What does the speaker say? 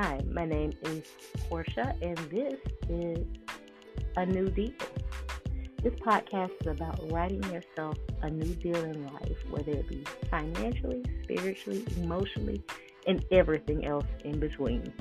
Hi, my name is Portia, and this is A New Deal. This podcast is about writing yourself a new deal in life, whether it be financially, spiritually, emotionally, and everything else in between.